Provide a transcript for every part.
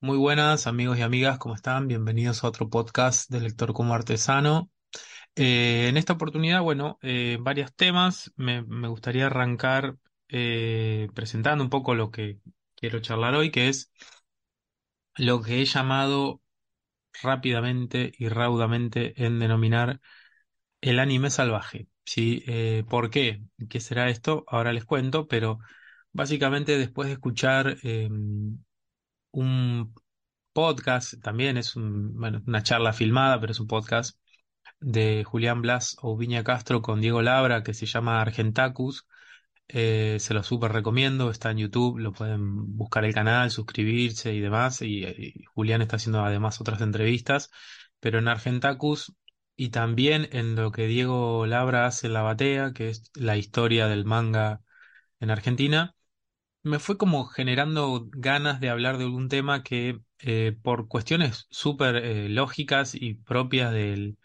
Muy buenas amigos y amigas, ¿cómo están? Bienvenidos a otro podcast de Lector como Artesano. Eh, en esta oportunidad, bueno, eh, varios temas. Me, gustaría arrancar eh, presentando un poco lo que quiero charlar hoy, que es lo que he llamado rápidamente y raudamente en denominar el anime salvaje. ¿Sí? ¿por qué? ¿Qué será esto? Ahora les cuento, pero básicamente después de escuchar eh, un podcast, también es un- bueno, una charla filmada, pero es un podcast de Julián Blas o Viña Castro con Diego Labra que se llama Argentacus. Eh, se lo súper recomiendo, está en YouTube, lo pueden buscar el canal, suscribirse y demás. Y, y Julián está haciendo además otras entrevistas, pero en Argentacus y también en lo que Diego Labra hace en La Batea, que es la historia del manga en Argentina me fue como generando ganas de hablar de algún tema que eh, por cuestiones súper eh, lógicas y propias del,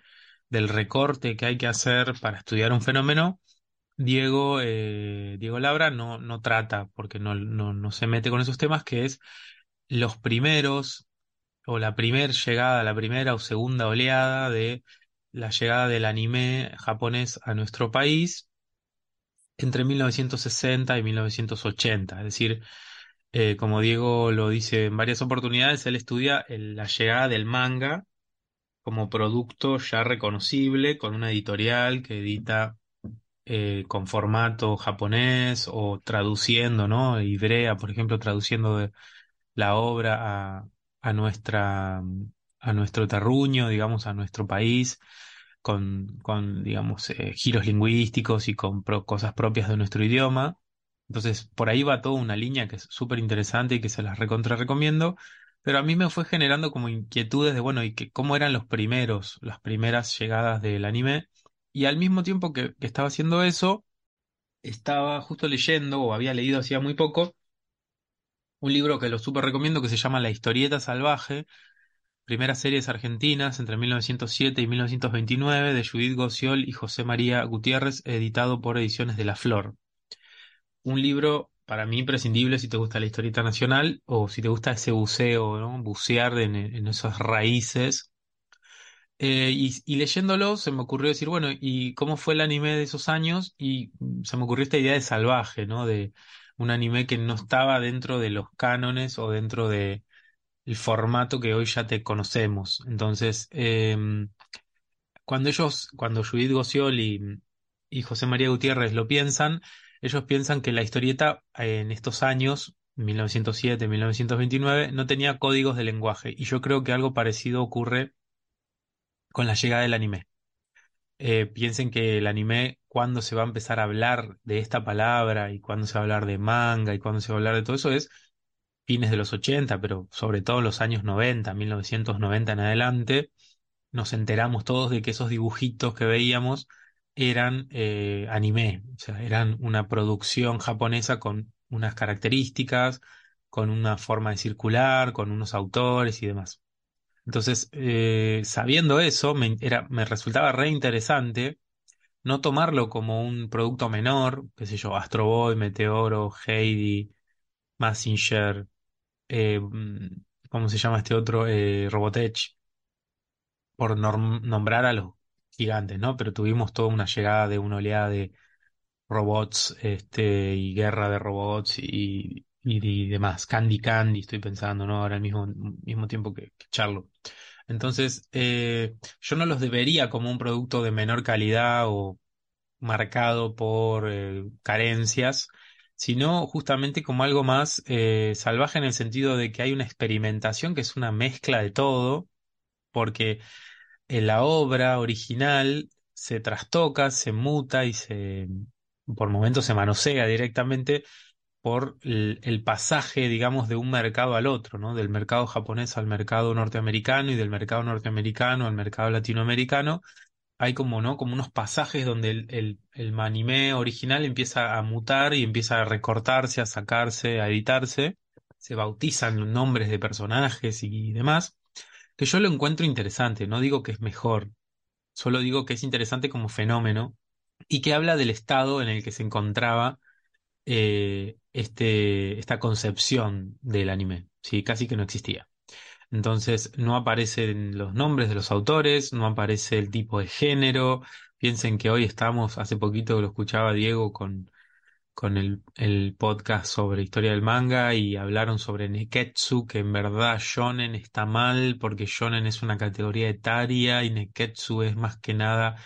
del recorte que hay que hacer para estudiar un fenómeno, Diego, eh, Diego Labra no, no trata, porque no, no, no se mete con esos temas, que es los primeros, o la primer llegada, la primera o segunda oleada de la llegada del anime japonés a nuestro país entre 1960 y 1980, es decir, eh, como Diego lo dice en varias oportunidades, él estudia la llegada del manga como producto ya reconocible con una editorial que edita eh, con formato japonés o traduciendo, ¿no? Ibrea, por ejemplo, traduciendo la obra a, a nuestra, a nuestro terruño, digamos, a nuestro país, con, con digamos, eh, giros lingüísticos y con pro- cosas propias de nuestro idioma. Entonces, por ahí va toda una línea que es súper interesante y que se las recontra recomiendo. Pero a mí me fue generando como inquietudes de, bueno, y que cómo eran los primeros, las primeras llegadas del anime. Y al mismo tiempo que, que estaba haciendo eso, estaba justo leyendo, o había leído hacía muy poco, un libro que lo súper recomiendo que se llama La historieta salvaje, primeras series argentinas entre 1907 y 1929 de Judith Gossiol y José María Gutiérrez, editado por Ediciones de La Flor. Un libro para mí imprescindible si te gusta la historieta nacional o si te gusta ese buceo, ¿no? Bucear en, en esas raíces. Eh, y, y leyéndolo se me ocurrió decir, bueno, ¿y cómo fue el anime de esos años? Y se me ocurrió esta idea de salvaje, ¿no? De un anime que no estaba dentro de los cánones o dentro de el formato que hoy ya te conocemos. Entonces, em, cuando ellos, cuando Judith Gossiol y, José María Gutiérrez lo piensan, ellos piensan que la historieta en estos años, 1907, 1929, no tenía códigos de lenguaje. Y yo creo que algo parecido ocurre con la llegada del anime. Eh, piensen que el anime, cuando se va a empezar a hablar de esta palabra y cuando se va a hablar de manga y cuando se va a hablar de todo eso es fines de los 80, pero sobre todo en los años 90, 1990 en adelante, nos enteramos todos de que esos dibujitos que veíamos eran eh, anime, o sea, eran una producción japonesa con unas características, con una forma de circular, con unos autores y demás. Entonces, eh, sabiendo eso, me, era, me resultaba re interesante no tomarlo como un producto menor, qué sé yo, Astro Boy, Meteoro, Heidi, Mazinger, eh, mm, ¿cómo se llama este otro? Eh, Robotech, por nombrar a los gigantes, ¿no? Pero tuvimos toda una llegada de una oleada de robots, este, y guerra de robots y, y, demás. Candy Candy, estoy pensando, ¿no? Ahora al mismo, mismo tiempo que, que Charlo. Entonces, eh, yo no los debería como un producto de menor calidad o marcado por carencias, sino justamente como algo más eh, salvaje en el sentido de que hay una experimentación que es una mezcla de todo, porque en la obra original se trastoca, se muta y se, por momentos se manosea directamente por el, el pasaje, digamos, de un mercado al otro, ¿no? Del mercado japonés al mercado norteamericano y del mercado norteamericano al mercado latinoamericano hay como, ¿no? Como unos pasajes donde el, el, el anime original empieza a mutar y empieza a recortarse, a sacarse, a editarse. Se bautizan nombres de personajes y demás, que yo lo encuentro interesante, no digo que es mejor, solo digo que es interesante como fenómeno y que habla del estado en el que se encontraba eh, este, esta concepción del anime, ¿sí? Casi que no existía. Entonces no aparecen los nombres de los autores, no aparece el tipo de género. Piensen que hoy estamos, hace poquito lo escuchaba Diego con, con el, podcast sobre historia del manga y hablaron sobre Neketsu, que en verdad shonen está mal porque shonen es una categoría etaria y Neketsu es más que nada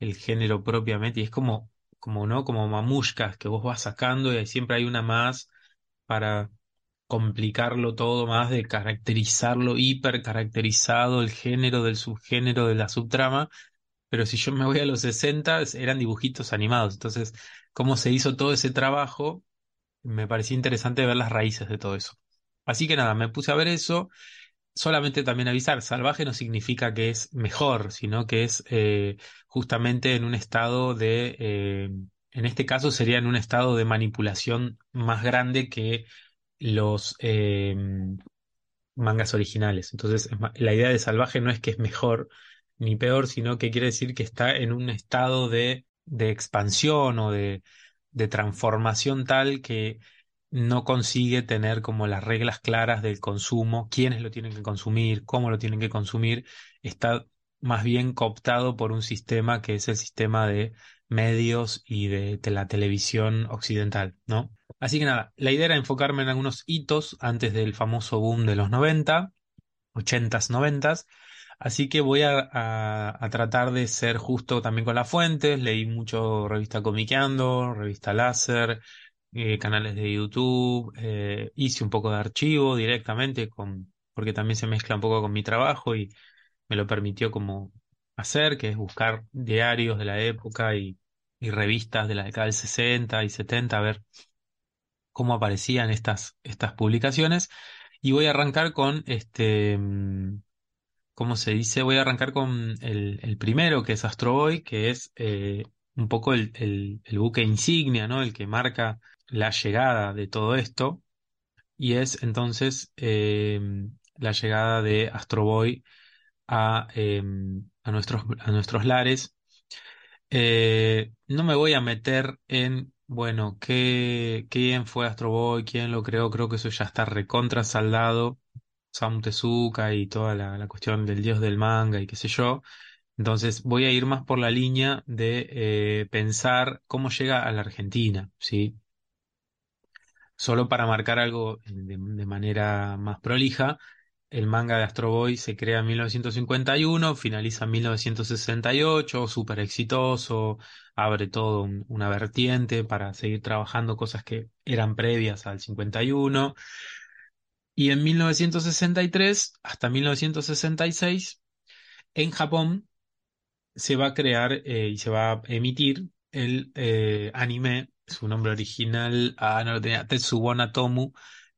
el género propiamente y es como, como no, como mamushkas que vos vas sacando y siempre hay una más para complicarlo todo más, de caracterizarlo, hiper caracterizado el género del subgénero de la subtrama, pero si yo me voy a los 60 eran dibujitos animados, entonces cómo se hizo todo ese trabajo, me parecía interesante ver las raíces de todo eso. Así que nada, me puse a ver eso, solamente también avisar, salvaje no significa que es mejor, sino que es eh, justamente en un estado de... Eh, en este caso sería en un estado de manipulación más grande que los eh, mangas originales. Entonces, la idea de salvaje no es que es mejor ni peor, sino que quiere decir que está en un estado de, de expansión o de, de transformación tal que no consigue tener como las reglas claras del consumo, quiénes lo tienen que consumir, cómo lo tienen que consumir, está más bien cooptado por un sistema que es el sistema de medios y de, la televisión occidental, ¿no? Así que nada, la idea era enfocarme en algunos hitos antes del famoso boom de los 90, 80s, 90s, así que voy a, a, tratar de ser justo también con las fuentes, leí mucho revista Comiqueando, revista Láser, eh, canales de YouTube, eh, hice un poco de archivo directamente con, porque también se mezcla un poco con mi trabajo y me lo permitió como hacer, que es buscar diarios de la época y, revistas de la década del 60 y 70, a ver cómo aparecían estas, estas publicaciones. Y voy a arrancar con este, mm, ¿cómo se dice? Voy a arrancar con el, primero, que es Astro Boy, que es eh, un poco el, el, buque insignia, ¿no? El que marca la llegada de todo esto. Y es entonces eh, la llegada de Astro Boy a, em, a, nuestros, a nuestros lares. Eh, no me voy a meter en, bueno, qué, quién fue Astro Boy, quién lo creó, creo que eso ya está recontra saldado. Sam Tezuka y toda la, cuestión del dios del manga y qué sé yo. Entonces voy a ir más por la línea de eh, pensar cómo llega a la Argentina, ¿sí? Solo para marcar algo de manera más prolija, el manga de Astro Boy se crea en 1951, finaliza en 1968, súper exitoso, abre todo una vertiente para seguir trabajando cosas que eran previas al 51. Y en 1963 hasta 1966, en Japón, se va a crear eh, y se va a emitir el eh, anime, su nombre original, ah, no lo tenía, Tomu,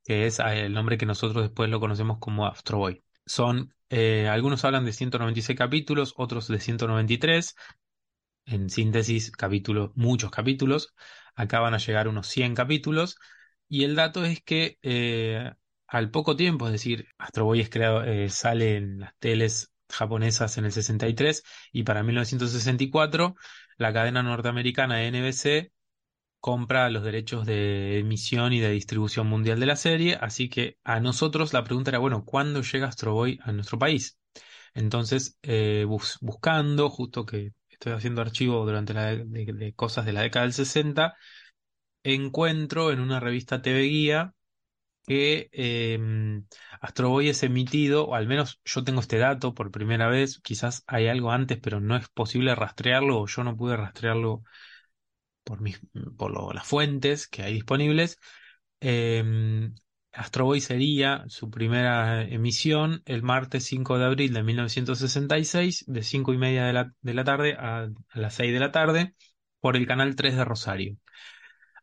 que es ah, el nombre que nosotros después lo conocemos como Astro Boy. Son, eh, algunos hablan de 196 capítulos, otros de 193. En síntesis, capítulos, muchos capítulos. Acá van a llegar unos 100 capítulos. Y el dato es que eh, al poco tiempo, es decir, Astro Boy es creado, eh, sale en las teles japonesas en el 63 y para 1964 la cadena norteamericana NBC compra los derechos de emisión y de distribución mundial de la serie, así que a nosotros la pregunta era, bueno, ¿cuándo llega Astro Boy a nuestro país? Entonces, eh, buscando, justo que estoy haciendo archivo durante la de, cosas de la década del 60, encuentro en una revista TV Guía que eh, Astro Boy es emitido, o al menos yo tengo este dato por primera vez, quizás hay algo antes, pero no es posible rastrearlo, o yo no pude rastrearlo por, mis, por las fuentes que hay disponibles. Eh, Astro Boy sería su primera emisión el martes 5 de abril de 1966, de 5 y media de la, de la tarde a, a, las 6 de la tarde, por el canal 3 de Rosario.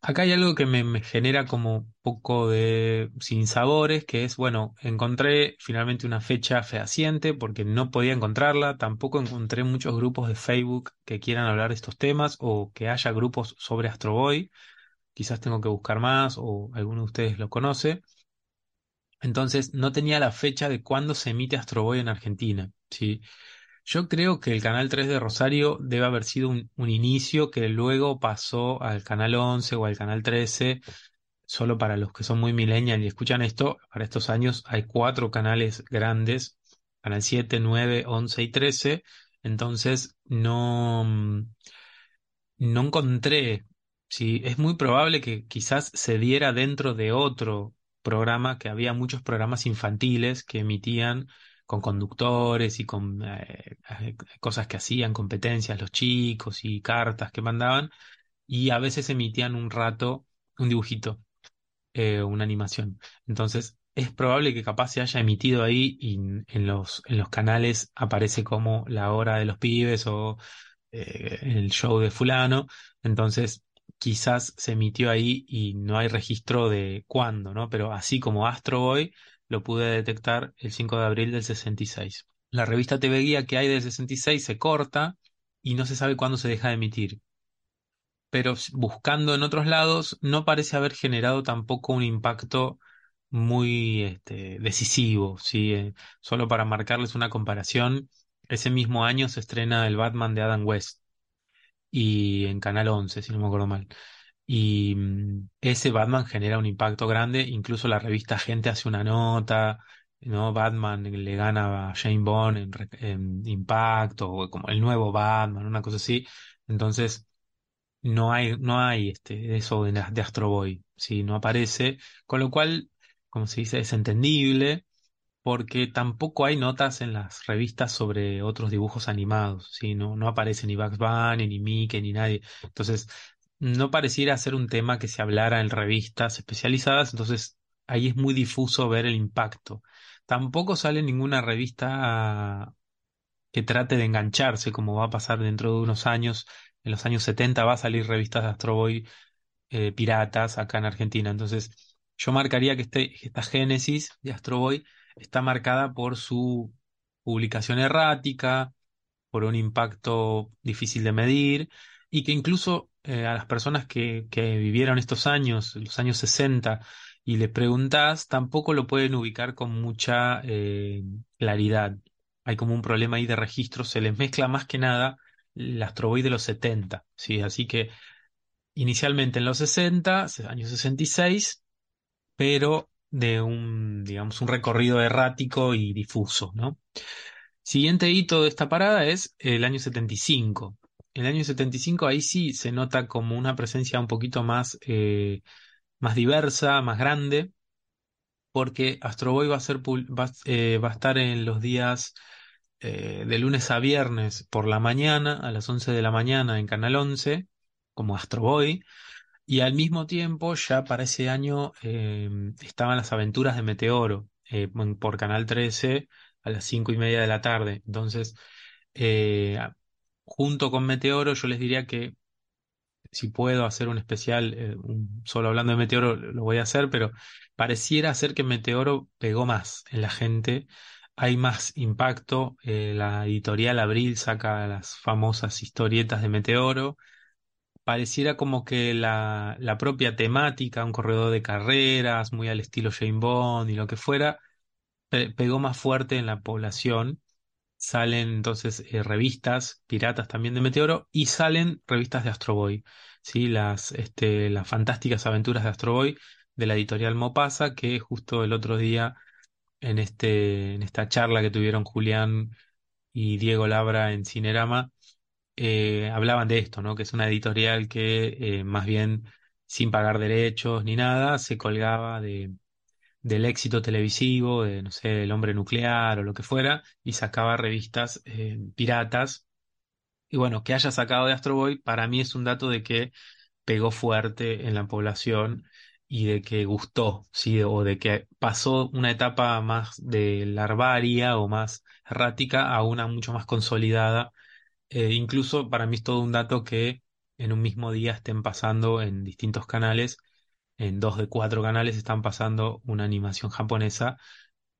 Acá hay algo que me, genera como poco de sinsabores, que es, bueno, encontré finalmente una fecha fehaciente porque no podía encontrarla, tampoco encontré muchos grupos de Facebook que quieran hablar de estos temas o que haya grupos sobre Astro Boy, quizás tengo que buscar más o alguno de ustedes lo conoce. Entonces no tenía la fecha de cuándo se emite Astro Boy en Argentina, ¿sí? Yo creo que el Canal 3 de Rosario debe haber sido un, inicio que luego pasó al Canal 11 o al Canal 13 solo para los que son muy millennial y escuchan esto, para estos años hay cuatro canales grandes, canal 7, 9, 11 y 13, entonces no, mm, no encontré, sí, es muy probable que quizás se diera dentro de otro programa, que había muchos programas infantiles que emitían con conductores y con eh, eh, cosas que hacían, competencias los chicos y cartas que mandaban, y a veces emitían un rato un dibujito eh, una animación. Entonces, es probable que capaz se haya emitido ahí y en los, en los canales aparece como la hora de los pibes o el show de fulano. Entonces, quizás se emitió ahí y no hay registro de cuándo, ¿no? Pero así como Astro Boy, lo pude detectar el 5 de abril del 66. La revista TV Guía que hay del 66 se corta y no se sabe cuándo se deja de emitir pero buscando en otros lados no parece haber generado tampoco un impacto muy este, decisivo, ¿sí? Eh, solo para marcarles una comparación, ese mismo año se estrena el Batman de Adam West y en Canal 11, si no me acuerdo mal. Y mm, ese Batman genera un impacto grande, incluso la revista Gente hace una nota, ¿no? Batman le gana a Jane Bond en, impacto, o como el nuevo Batman, una cosa así. Entonces, no hay, no hay este, eso de, de Astro Boy, no aparece, con lo cual, como se dice, es entendible, porque tampoco hay notas en las revistas sobre otros dibujos animados, ¿sí? no, no aparece ni Bugs Bunny, ni Mickey, ni nadie. Entonces, no pareciera ser un tema que se hablara en revistas especializadas, entonces ahí es muy difuso ver el impacto. Tampoco sale ninguna revista que trate de engancharse, como va a pasar dentro de unos años en los años 70 va a salir revistas de Astro Boy eh, piratas acá en Argentina. Entonces, yo marcaría que este, esta génesis de Astro Boy está marcada por su publicación errática, por un impacto difícil de medir y que incluso eh, a las personas que, que, vivieron estos años, los años 60, y le preguntás, tampoco lo pueden ubicar con mucha eh, claridad. Hay como un problema ahí de registro, se les mezcla más que nada el Astro Boy de los 70, ¿sí? Así que inicialmente en los 60, años 66, pero de un, digamos, un recorrido errático y difuso, ¿no? Siguiente hito de esta parada es el año 75. El año 75 ahí sí se nota como una presencia un poquito más, eh, más diversa, más grande, porque Astro Boy va a, ser, eh, estar en los días eh, de lunes a viernes por la mañana, a las 11 de la mañana en Canal 11, como Astro Boy, y al mismo tiempo ya para ese año eh, estaban las aventuras de Meteoro eh, por Canal 13 a las 5 y media de la tarde. Entonces, junto con Meteoro, yo les diría que si puedo hacer un especial, solo hablando de Meteoro, lo voy a hacer, pero pareciera ser que Meteoro pegó más en la gente hay más impacto. Eh, la editorial Abril saca las famosas historietas de Meteoro. Pareciera como que la, la propia temática, un corredor de carreras, muy al estilo Jane Bond y lo que fuera, pegó más fuerte en la población. Salen entonces eh, revistas piratas también de Meteoro y salen revistas de Astro Boy. ¿sí? Las, este, las fantásticas aventuras de Astro Boy de la editorial Mopasa, que justo el otro día en, este, en esta charla que tuvieron Julián y Diego Labra en Cinerama, eh, hablaban de esto, ¿no? Que es una editorial que eh, más bien sin pagar derechos ni nada, se colgaba de, del éxito televisivo, de, no sé, El hombre nuclear o lo que fuera, y sacaba revistas eh, piratas. Y bueno, que haya sacado de Astro Boy, para mí es un dato de que pegó fuerte en la población y de que gustó, ¿sí? o de que pasó una etapa más de larvaria o más errática a una mucho más consolidada. Eh, incluso para mí es todo un dato que en un mismo día estén pasando en distintos canales, en dos de cuatro canales están pasando una animación japonesa,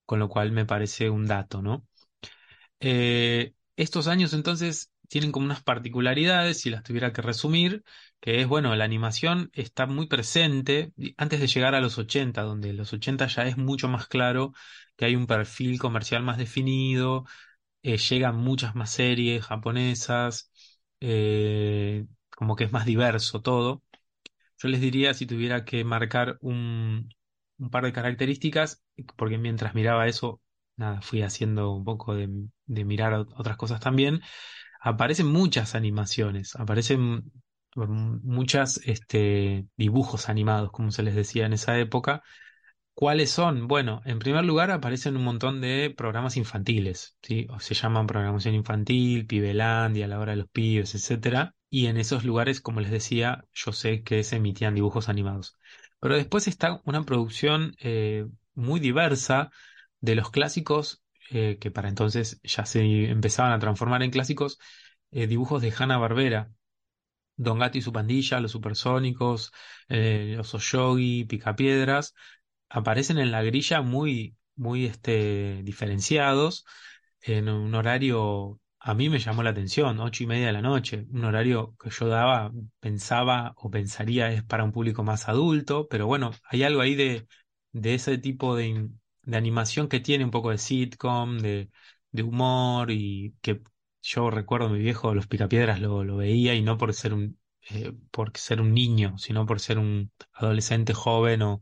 con lo cual me parece un dato, ¿no? Eh, estos años entonces tienen como unas particularidades, si las tuviera que resumir, que es, bueno, la animación está muy presente antes de llegar a los 80, donde los 80 ya es mucho más claro que hay un perfil comercial más definido, eh, llegan muchas más series japonesas, eh, como que es más diverso todo. Yo les diría si tuviera que marcar un, par de características, porque mientras miraba eso, nada, fui haciendo un poco de, mirar ot- otras cosas también. Aparecen muchas animaciones, aparecen muchas este, dibujos animados, como se les decía en esa época. ¿Cuáles son? Bueno, en primer lugar aparecen un montón de programas infantiles. O se llaman programación infantil, Pibelandia, La Hora de los Pibes, etcétera. Y en esos lugares, como les decía, yo sé que se emitían dibujos animados. Pero después está una producción eh, muy diversa de los clásicos, eh, que para entonces ya se empezaban a transformar en clásicos, eh, dibujos de Hanna-Barbera. Don Gato y su pandilla, los supersónicos, los Oyogi, Picapiedras aparecen en la grilla muy, muy este, diferenciados, en un horario, a mí me llamó la atención, ocho y media de la noche, un horario que yo daba, pensaba o pensaría es para un público más adulto, pero bueno, hay algo ahí de, de ese tipo de, de animación que tiene un poco de sitcom, de, de humor y que yo recuerdo mi viejo, Los Picapiedras lo, lo veía y no por ser un, eh, por ser un niño, sino por ser un adolescente joven o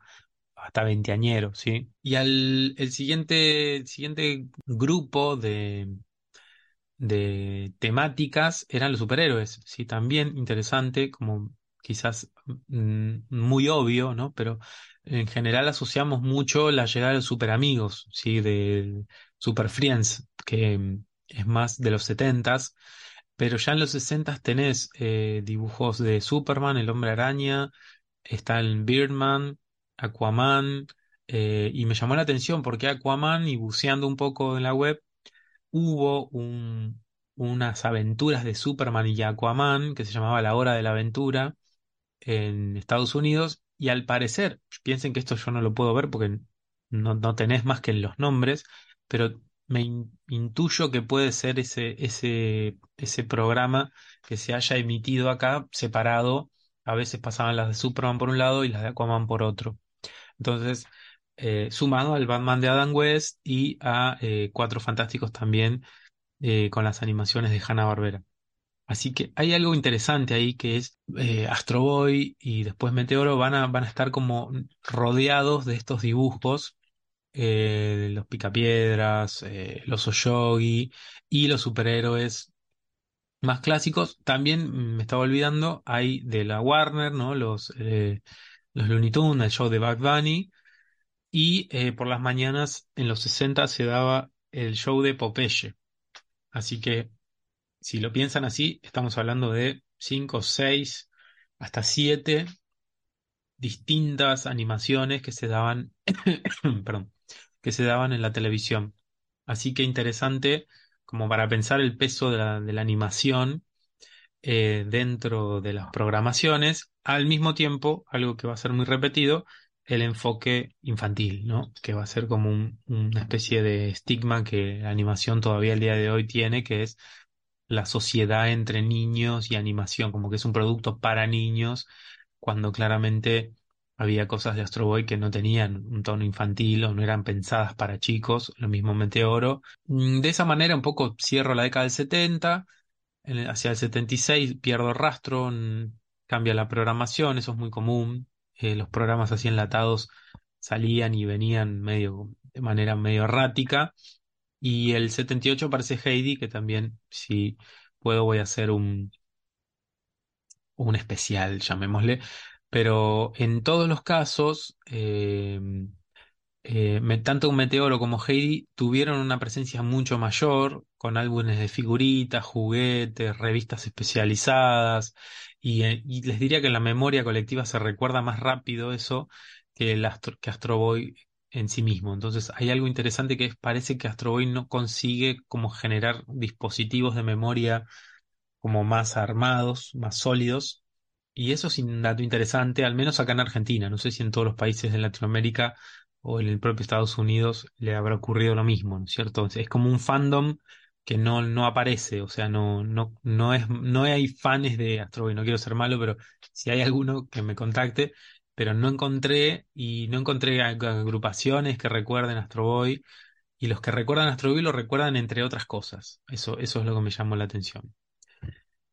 hasta veinteañero, ¿sí? Y al el siguiente, el siguiente grupo de, de temáticas eran los superhéroes, ¿sí? También interesante, como quizás mm, muy obvio, ¿no? Pero en general asociamos mucho la llegada de los superamigos, ¿sí? De Super Friends, que mm, es más de los setentas, pero ya en los sesentas tenés eh, dibujos de Superman, el Hombre Araña, está el Birdman, Aquaman, eh, y me llamó la atención porque Aquaman, y buceando un poco en la web, hubo un- unas aventuras de Superman y Aquaman que se llamaba La Hora de la Aventura en Estados Unidos, y al parecer, piensen que esto yo no lo puedo ver porque no, no tenés más que en los nombres, pero me in- intuyo que puede ser ese, ese, ese programa que se haya emitido acá separado. A veces pasaban las de Superman por un lado y las de Aquaman por otro. Entonces, eh, sumado al Batman de Adam West y a eh, Cuatro Fantásticos también eh, con las animaciones de Hanna-Barbera. Así que hay algo interesante ahí que es eh, Astro Boy y después Meteoro van a, van a estar como rodeados de estos dibujos, los Picapiedras, los Oyogi y los superhéroes más clásicos. También me estaba olvidando, hay de la Warner, ¿no? Los, los Looney Tunes, el show de Bugs Bunny y eh, por las mañanas en los 60 se daba el show de Popeye. Así que si lo piensan así, estamos hablando de cinco, seis, hasta siete distintas animaciones que se daban, perdón, que se daban en la televisión. Así que interesante como para pensar el peso de la, de la animación eh, dentro de las programaciones, al mismo tiempo, algo que va a ser muy repetido, el enfoque infantil, ¿no? Que va a ser como un- una especie de estigma que la animación todavía el día de hoy tiene, que es la sociedad entre niños y animación, como que es un producto para niños, cuando claramente había cosas de Astro Boy que no tenían un tono infantil o no eran pensadas para chicos, lo mismo Meteoro. Mm, De esa manera un poco cierro la década del 70, en el- hacia el 76 pierdo rastro, mm, cambia la programación, eso es muy común, eh, los programas así enlatados salían y venían medio, de manera medio errática. Y el 78 aparece Heidi, que también, si puedo, voy a hacer un, un especial, llamémosle. Pero en todos los casos, eh, eh, tanto Meteoro como Heidi tuvieron una presencia mucho mayor, con álbumes de figuritas, juguetes, revistas especializadas, y, eh, y les diría que en la memoria colectiva se recuerda más rápido eso que, el Astro, que Astro Boy en sí mismo. Entonces hay algo interesante que es, parece que Astro Boy no consigue como generar dispositivos de memoria como más armados, más sólidos. Y eso es un dato interesante, al menos acá en Argentina. No sé si en todos los países de Latinoamérica o en el propio Estados Unidos le habrá ocurrido lo mismo, ¿no es cierto? Es como un fandom que no, no aparece, o sea, no, no, no es, no hay fans de Astro Boy, no quiero ser malo, pero si hay alguno que me contacte, pero no encontré y no encontré ag- agrupaciones que recuerden Astro Boy y los que recuerdan Astro Boy lo recuerdan entre otras cosas. Eso, eso es lo que me llamó la atención.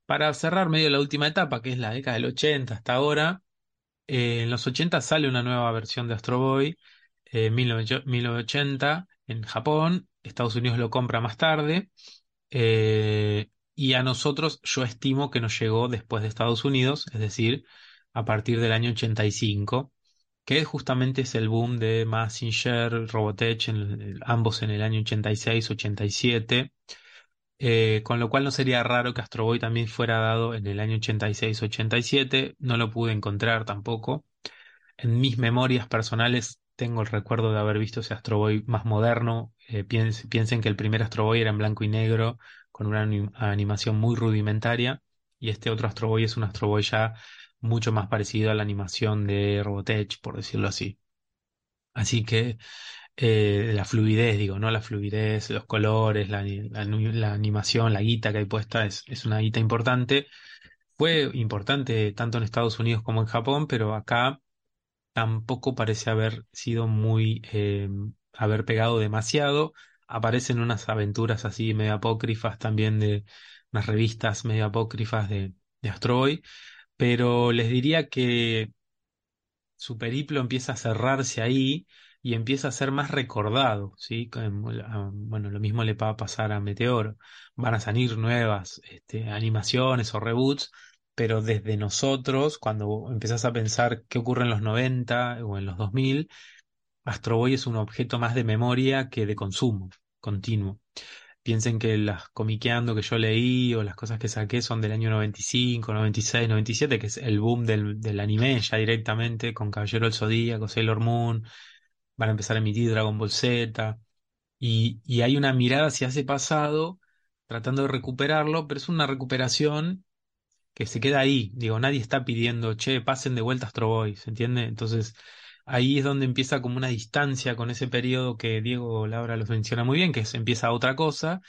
Para cerrar medio la última etapa, que es la década del 80 hasta ahora, Eh, en los 80 sale una nueva versión de Astro Boy, eh, 1980 en Japón, Estados Unidos lo compra más tarde, eh, y a nosotros yo estimo que nos llegó después de Estados Unidos, es decir, a partir del año 85, que justamente es el boom de Mazinger, Robotech, en- ambos en el año 86-87. Eh, con lo cual no sería raro que Astro Boy también fuera dado en el año 86-87, no lo pude encontrar tampoco. En mis memorias personales tengo el recuerdo de haber visto ese Astro Boy más moderno. Eh, piens- piensen que el primer Astro Boy era en blanco y negro, con una anim- animación muy rudimentaria, y este otro Astro Boy es un Astro Boy ya mucho más parecido a la animación de Robotech, por decirlo así. Así que eh, la fluidez, digo, ¿no? La fluidez, los colores, la, la- la animación, la guita que hay puesta es, es una guita importante. Fue importante tanto en Estados Unidos como en Japón, pero acá tampoco parece haber sido muy, eh, haber pegado demasiado. Aparecen unas aventuras así medio apócrifas también de unas revistas medio apócrifas de, de Astro Boy, pero les diría que su periplo empieza a cerrarse ahí y empieza a ser más recordado, ¿sí? La- Bueno, lo mismo le va a pasar a Meteor. Van a salir nuevas este, animaciones o reboots, pero desde nosotros, cuando empezás a pensar qué ocurre en los 90 o en los 2000, Astro Boy es un objeto más de memoria que de consumo continuo. Piensen que las comiqueando que yo leí o las cosas que saqué son del año 95, 96, 97, que es el boom del, del anime ya directamente con Caballero del Zodíaco, Sailor Moon, van a empezar a emitir Dragon Ball Z y, y hay una mirada hacia ese pasado tratando de recuperarlo, pero es una recuperación que se queda ahí. Digo, nadie está pidiendo, che, pasen de vuelta Astro ¿se entiende? Entonces, ahí es donde empieza como una distancia con ese periodo que Diego Laura los menciona muy bien, que empieza otra cosa.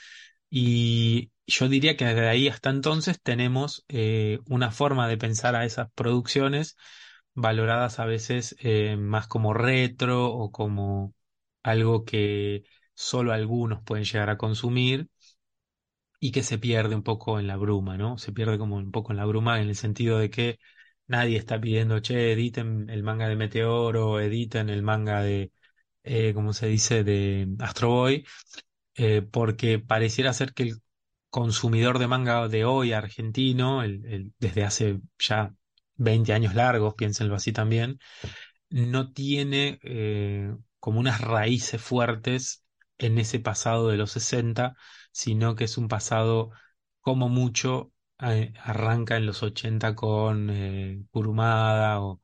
Y yo diría que desde ahí hasta entonces tenemos eh, una forma de pensar a esas producciones valoradas a veces eh, más como retro o como algo que solo algunos pueden llegar a consumir y que se pierde un poco en la bruma, ¿no? Se pierde como un poco en la bruma en el sentido de que nadie está pidiendo, che, editen el manga de Meteoro, editen el manga de, eh, ¿cómo se dice?, de Astro Boy, eh, porque pareciera ser que el consumidor de manga de hoy argentino, desde hace ya 20 años largos, piénsenlo así también, no tiene eh, como unas raíces fuertes en ese pasado de los 60, sino que es un pasado como mucho eh, arranca en los 80 con eh, Kurumada o,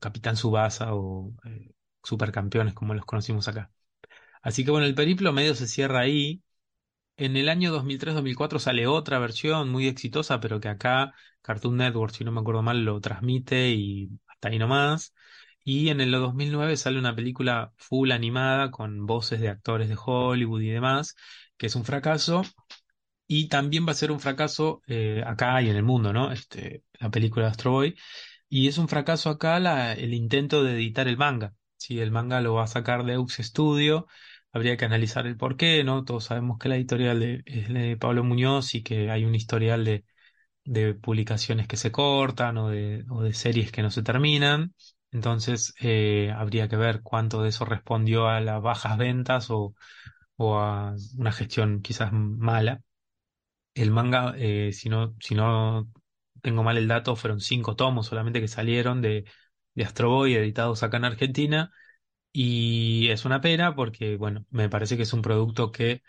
Capitán Tsubasa o eh, Supercampeones como los conocimos acá. Así que bueno, el periplo medio se cierra ahí en el año 2003-2004 sale otra versión muy exitosa, pero que acá Cartoon Network, si no me acuerdo mal, lo transmite y hasta ahí nomás. Y en el 2009 sale una película full animada con voces de actores de Hollywood y demás, que es un fracaso. Y también va a ser un fracaso eh, acá y en el mundo, ¿no? Este, la película de Astro Boy. Y es un fracaso acá el intento de editar el manga. Si el manga lo va a sacar de Ux Studio, habría que analizar el por qué, ¿no? Todos sabemos que la editorial de- es de Pablo Muñoz y que hay un historial de, publicaciones que se cortan o de series que no se terminan. Entonces, eh, habría que ver cuánto de eso respondió a las bajas ventas o, o a una gestión quizás mala. El manga, eh, si no, si no tengo mal el dato, fueron cinco tomos solamente que salieron de, de Astro Boy, editados acá en Argentina. Y es una pena porque, bueno, me parece que es un producto que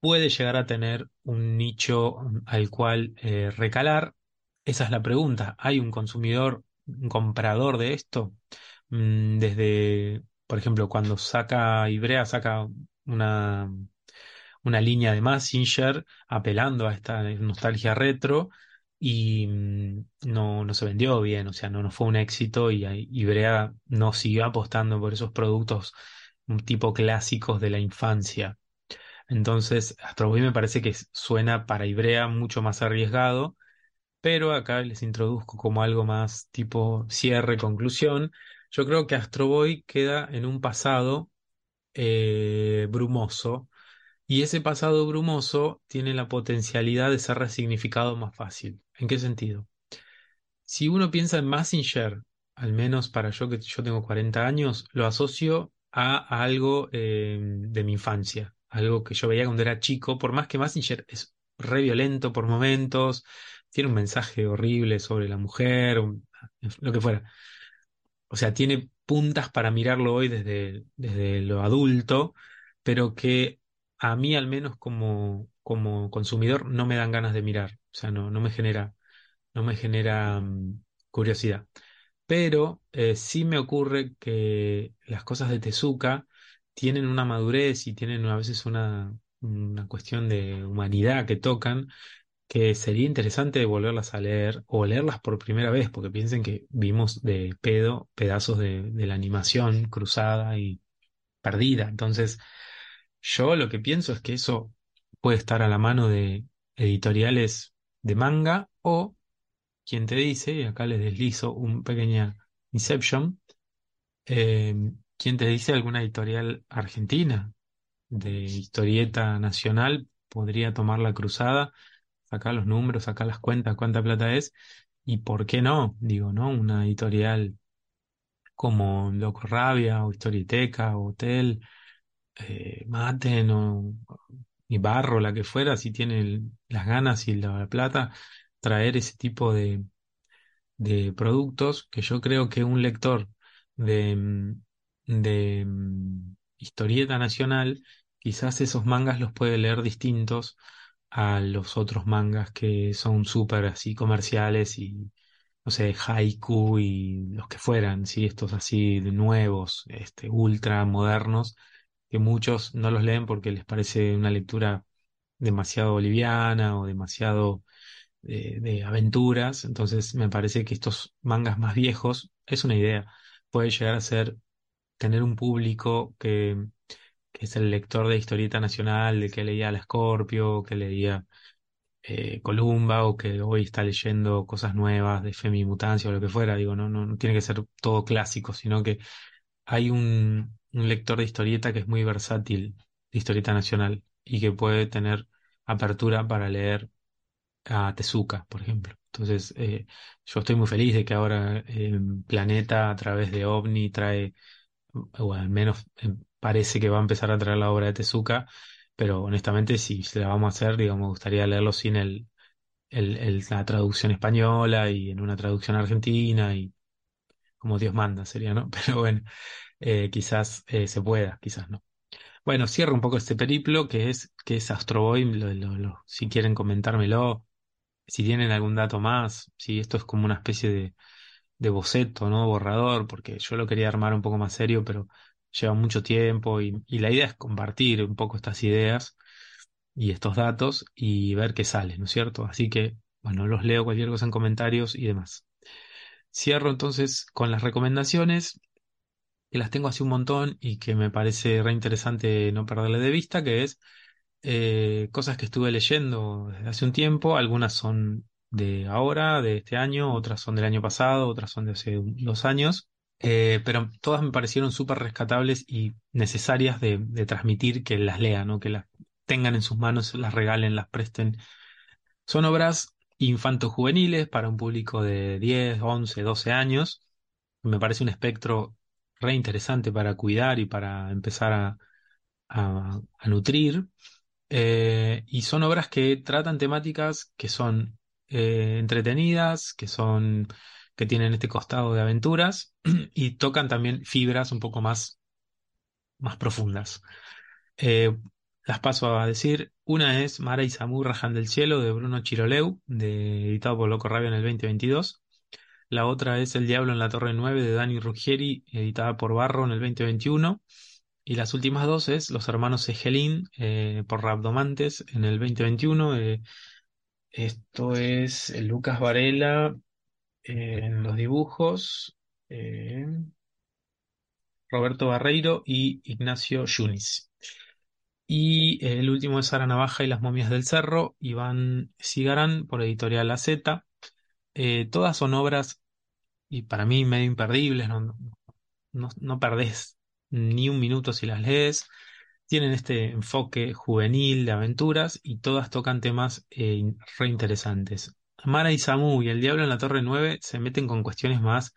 puede llegar a tener un nicho al cual eh, recalar. Esa es la pregunta. ¿Hay un consumidor, comprador de esto? Mm, desde, por ejemplo, cuando saca Ibrea, saca una una línea de Mazinger apelando a esta nostalgia retro y mm, no, no se vendió bien, o sea, no, no fue un éxito y, ahí- y Brea no siguió apostando por esos productos un tipo clásicos de la infancia. Entonces, Astro Boy me parece que suena para Ibrea mucho más arriesgado, pero acá les introduzco como algo más tipo cierre, conclusión. Yo creo que Astro Boy queda en un pasado eh, brumoso y ese pasado brumoso tiene la potencialidad de ser resignificado más fácil. ¿En qué sentido? si uno piensa en Massinger, al menos para yo que yo tengo 40 años, lo asocio a, algo eh, de mi infancia, algo que yo veía cuando era chico, por más que Massinger es re violento por momentos, tiene un mensaje horrible sobre la mujer, lo que fuera. O sea, tiene puntas para mirarlo hoy desde, desde lo adulto, pero que a mí al menos como, como consumidor no me dan ganas de mirar. O sea, no, no me genera, no me genera mm, curiosidad. Pero eh, sí me ocurre que las cosas de Tezuka tienen una madurez y tienen a veces una, una cuestión de humanidad que tocan que sería interesante volverlas a leer o leerlas por primera vez, porque piensen que vimos de pedo pedazos de, la animación cruzada y perdida. Entonces, yo lo que pienso es que eso puede estar a la mano de editoriales de manga o quien te dice, y acá les deslizo un pequeña Inception, eh, quien te dice alguna editorial argentina de historieta nacional podría tomar la cruzada sacar los números, sacar las cuentas, cuánta plata es, y por qué no, digo, ¿no? Una editorial como Loco Rabia o Historieteca o Hotel, eh, Maten o Barro, la que fuera, si tiene las ganas y la, plata, traer ese tipo de, de productos que yo creo que un lector de, mm, de mm, historieta nacional, quizás esos mangas los puede leer distintos a los otros mangas que son súper así comerciales y, no sé, haiku y los que fueran, ¿sí? Estos así de nuevos, este, ultra modernos, que muchos no los leen porque les parece una lectura demasiado liviana o demasiado de, de aventuras. Entonces me parece que estos mangas más viejos, es una idea, puede llegar a ser tener un público que, que es el lector de historieta nacional, de que leía La Scorpio, que leía eh, Columba o que hoy está leyendo cosas nuevas de Femimutancia o lo que fuera. Digo, no, tiene que ser todo clásico, sino que hay un, lector de historieta que es muy versátil, de historieta nacional, y que puede tener apertura para leer a Tezuka, por ejemplo. Entonces, eh, yo estoy muy feliz de que ahora eh, Planeta a través de OVNI trae, o al menos eh, parece que va a empezar a traer la obra de Tezuka, pero honestamente si se la vamos a hacer, digamos, me gustaría leerlo sin el, la traducción española y en una traducción argentina y como Dios manda sería, ¿no? Pero bueno, eh, quizás eh, se pueda, quizás no. Bueno, cierro un poco este periplo que es, que es Astro Boy, si quieren comentármelo si tienen algún dato más, si esto es como una especie de, de boceto, ¿no? Borrador, porque yo lo quería armar un poco más serio, pero lleva mucho tiempo y, la idea es compartir un poco estas ideas y estos datos y ver qué sale, ¿no es cierto? Así que, bueno, los leo cualquier cosa en comentarios y demás. Cierro entonces con las recomendaciones, que las tengo así un montón y que me parece re interesante no perderle de vista, que es eh, cosas que estuve leyendo desde hace un tiempo, algunas son de ahora, de este año, otras son del año pasado, otras son de hace dos años, eh, pero todas me parecieron súper rescatables y necesarias de, transmitir que las lean. Que las tengan en sus manos, las regalen, las presten. Son obras infanto-juveniles para un público de 10, 11, 12 años. Me parece un espectro re interesante para cuidar y para empezar a nutrir. Eh, y son obras que tratan temáticas que son eh, entretenidas, que son, que tienen este costado de aventuras y tocan también fibras un poco más, más profundas. Eh, las paso a decir. Una es Mara y Samu Rajan del Cielo de Bruno Chiroleu, de, editado por Loco Rabia en el 2022. La otra es El Diablo en la Torre 9 de Dani Ruggieri, editada por Barro en el 2021. Y las últimas dos es Los Hermanos Egelín eh, por Rabdomantes en el 2021. eh, esto es Lucas Varela en los dibujos, Roberto Barreiro y Ignacio Yunis. Y el último es Sara Navaja y las momias del cerro, Iván Sigarán por Editorial La Z. Eh, todas son obras, y para mí medio imperdibles, no, no, perdés ni un minuto si las lees. Tienen este enfoque juvenil de aventuras y todas tocan temas eh, re interesantes. Mara y Samu y el Diablo en la Torre 9 se meten con cuestiones más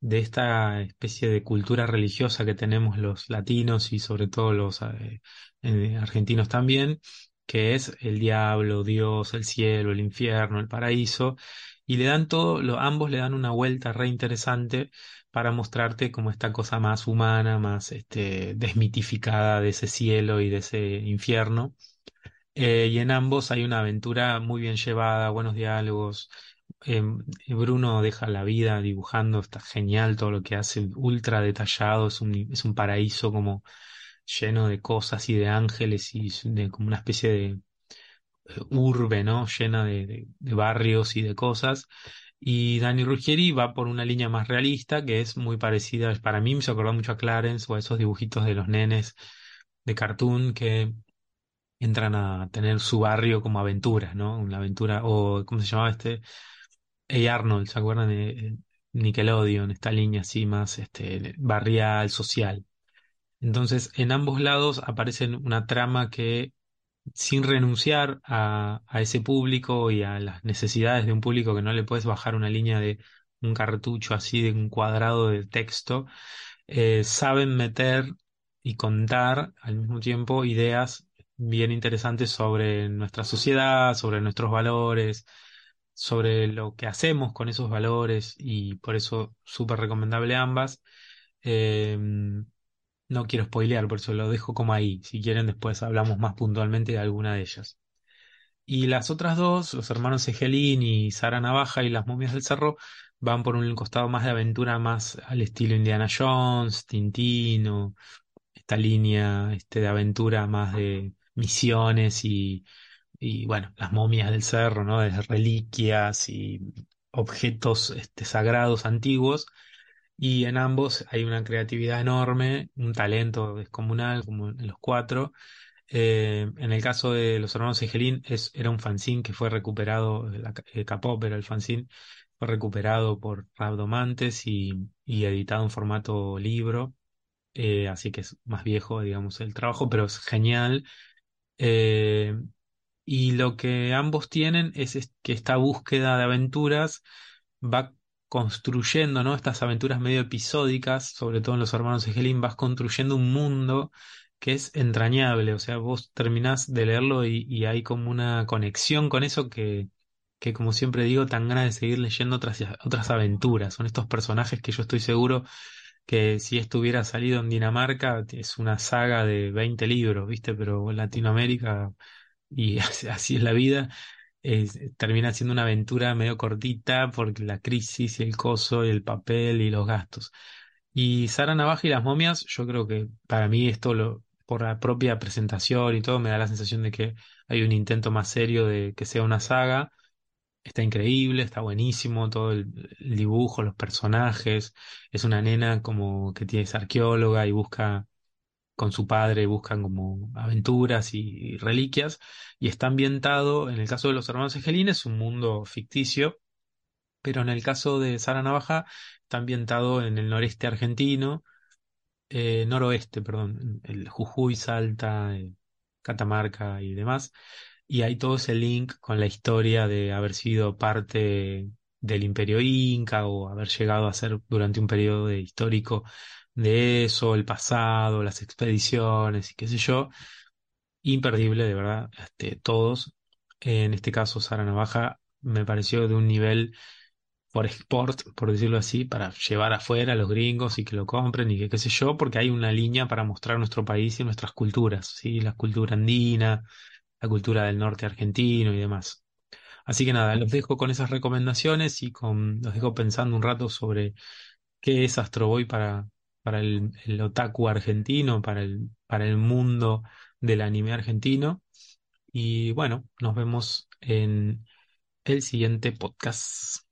de esta especie de cultura religiosa que tenemos los latinos y sobre todo los eh, eh, argentinos también, que es el diablo, Dios, el cielo, el infierno, el paraíso, y le dan todo, lo, ambos le dan una vuelta re interesante para mostrarte como esta cosa más humana, más este, desmitificada de ese cielo y de ese infierno. Eh, y en ambos hay una aventura muy bien llevada, buenos diálogos. Eh, Bruno deja la vida dibujando, está genial todo lo que hace, ultra detallado, es un, es un paraíso como lleno de cosas y de ángeles y como una especie de eh, urbe, ¿no? Llena de, barrios y de cosas. Y Dani Ruggieri va por una línea más realista que es muy parecida, para mí me hizo acordar mucho a Clarence o a esos dibujitos de los nenes de cartoon que entran a tener su barrio como aventuras, ¿no? Una aventura, o ¿cómo se llamaba este? Hey Arnold, ¿se acuerdan de eh, Nickelodeon? Esta línea así más este, barrial, social. Entonces, en ambos lados aparece una trama que, sin renunciar a, a ese público y a las necesidades de un público que no le puedes bajar una línea de un cartucho así de un cuadrado de texto, eh, saben meter y contar al mismo tiempo ideas bien interesantes sobre nuestra sociedad, sobre nuestros valores, sobre lo que hacemos con esos valores y por eso súper recomendable ambas. Eh, no quiero spoilear, por eso lo dejo como ahí. Si quieren, después hablamos más puntualmente de alguna de ellas. Y las otras dos, los hermanos Egelín y Sara Navaja y las momias del cerro, van por un costado más de aventura, más al estilo Indiana Jones, Tintino, esta línea este, de aventura más de misiones y, y bueno, las momias del cerro, ¿no? Reliquias y objetos este, sagrados antiguos. Y en ambos hay una creatividad enorme, un talento descomunal, como en los cuatro. Eh, en el caso de los hermanos Egelín, es, era un fanzine que fue recuperado, eh, Capop era el fanzine, fue recuperado por Rabdomantes y, y editado en formato libro, eh, así que es más viejo, digamos, el trabajo, pero es genial. Eh, y lo que ambos tienen es, que esta búsqueda de aventuras va construyendo, ¿no? Estas aventuras medio episódicas, sobre todo en los hermanos Egelin, vas construyendo un mundo que es entrañable, o sea, vos terminás de leerlo y, y hay como una conexión con eso que, que como siempre digo, tan ganas de seguir leyendo otras, otras aventuras. Son estos personajes que yo estoy seguro que si esto hubiera salido en Dinamarca es una saga de 20 libros, ¿viste? Pero en Latinoamérica, y así es la vida, es- termina siendo una aventura medio cortita porque la crisis y el coso y el papel y los gastos. Y Sara Navaja y las momias, yo creo que para mí esto lo, por la propia presentación y todo, me da la sensación de que hay un intento más serio de que sea una saga. Está increíble, está buenísimo, todo el, dibujo, los personajes. Es una nena como que tiene, es arqueóloga y busca con su padre, buscan como aventuras y, reliquias. Y está ambientado, en el caso de los hermanos Egelines, un mundo ficticio pero en el caso de Sara Navaja está ambientado en el noreste argentino, eh, noroeste, perdón, el Jujuy, Salta, eh, Catamarca y demás. Y hay todo ese link con la historia de haber sido parte del Imperio Inca o haber llegado a ser durante un periodo histórico de eso, el pasado, las expediciones y qué sé yo. Imperdible, de verdad, este, todos. En este caso, Sara Navaja me pareció de un nivel por export, por decirlo así, para llevar afuera a los gringos y que lo compren y que qué sé yo, porque hay una línea para mostrar nuestro país y nuestras culturas, ¿sí? La cultura andina, la cultura del norte argentino y demás. Así que nada, los dejo con esas recomendaciones y con, los dejo pensando un rato sobre qué es Astro Boy para, para el, el otaku argentino, para el, para el mundo del anime argentino. Y bueno, nos vemos en el siguiente podcast.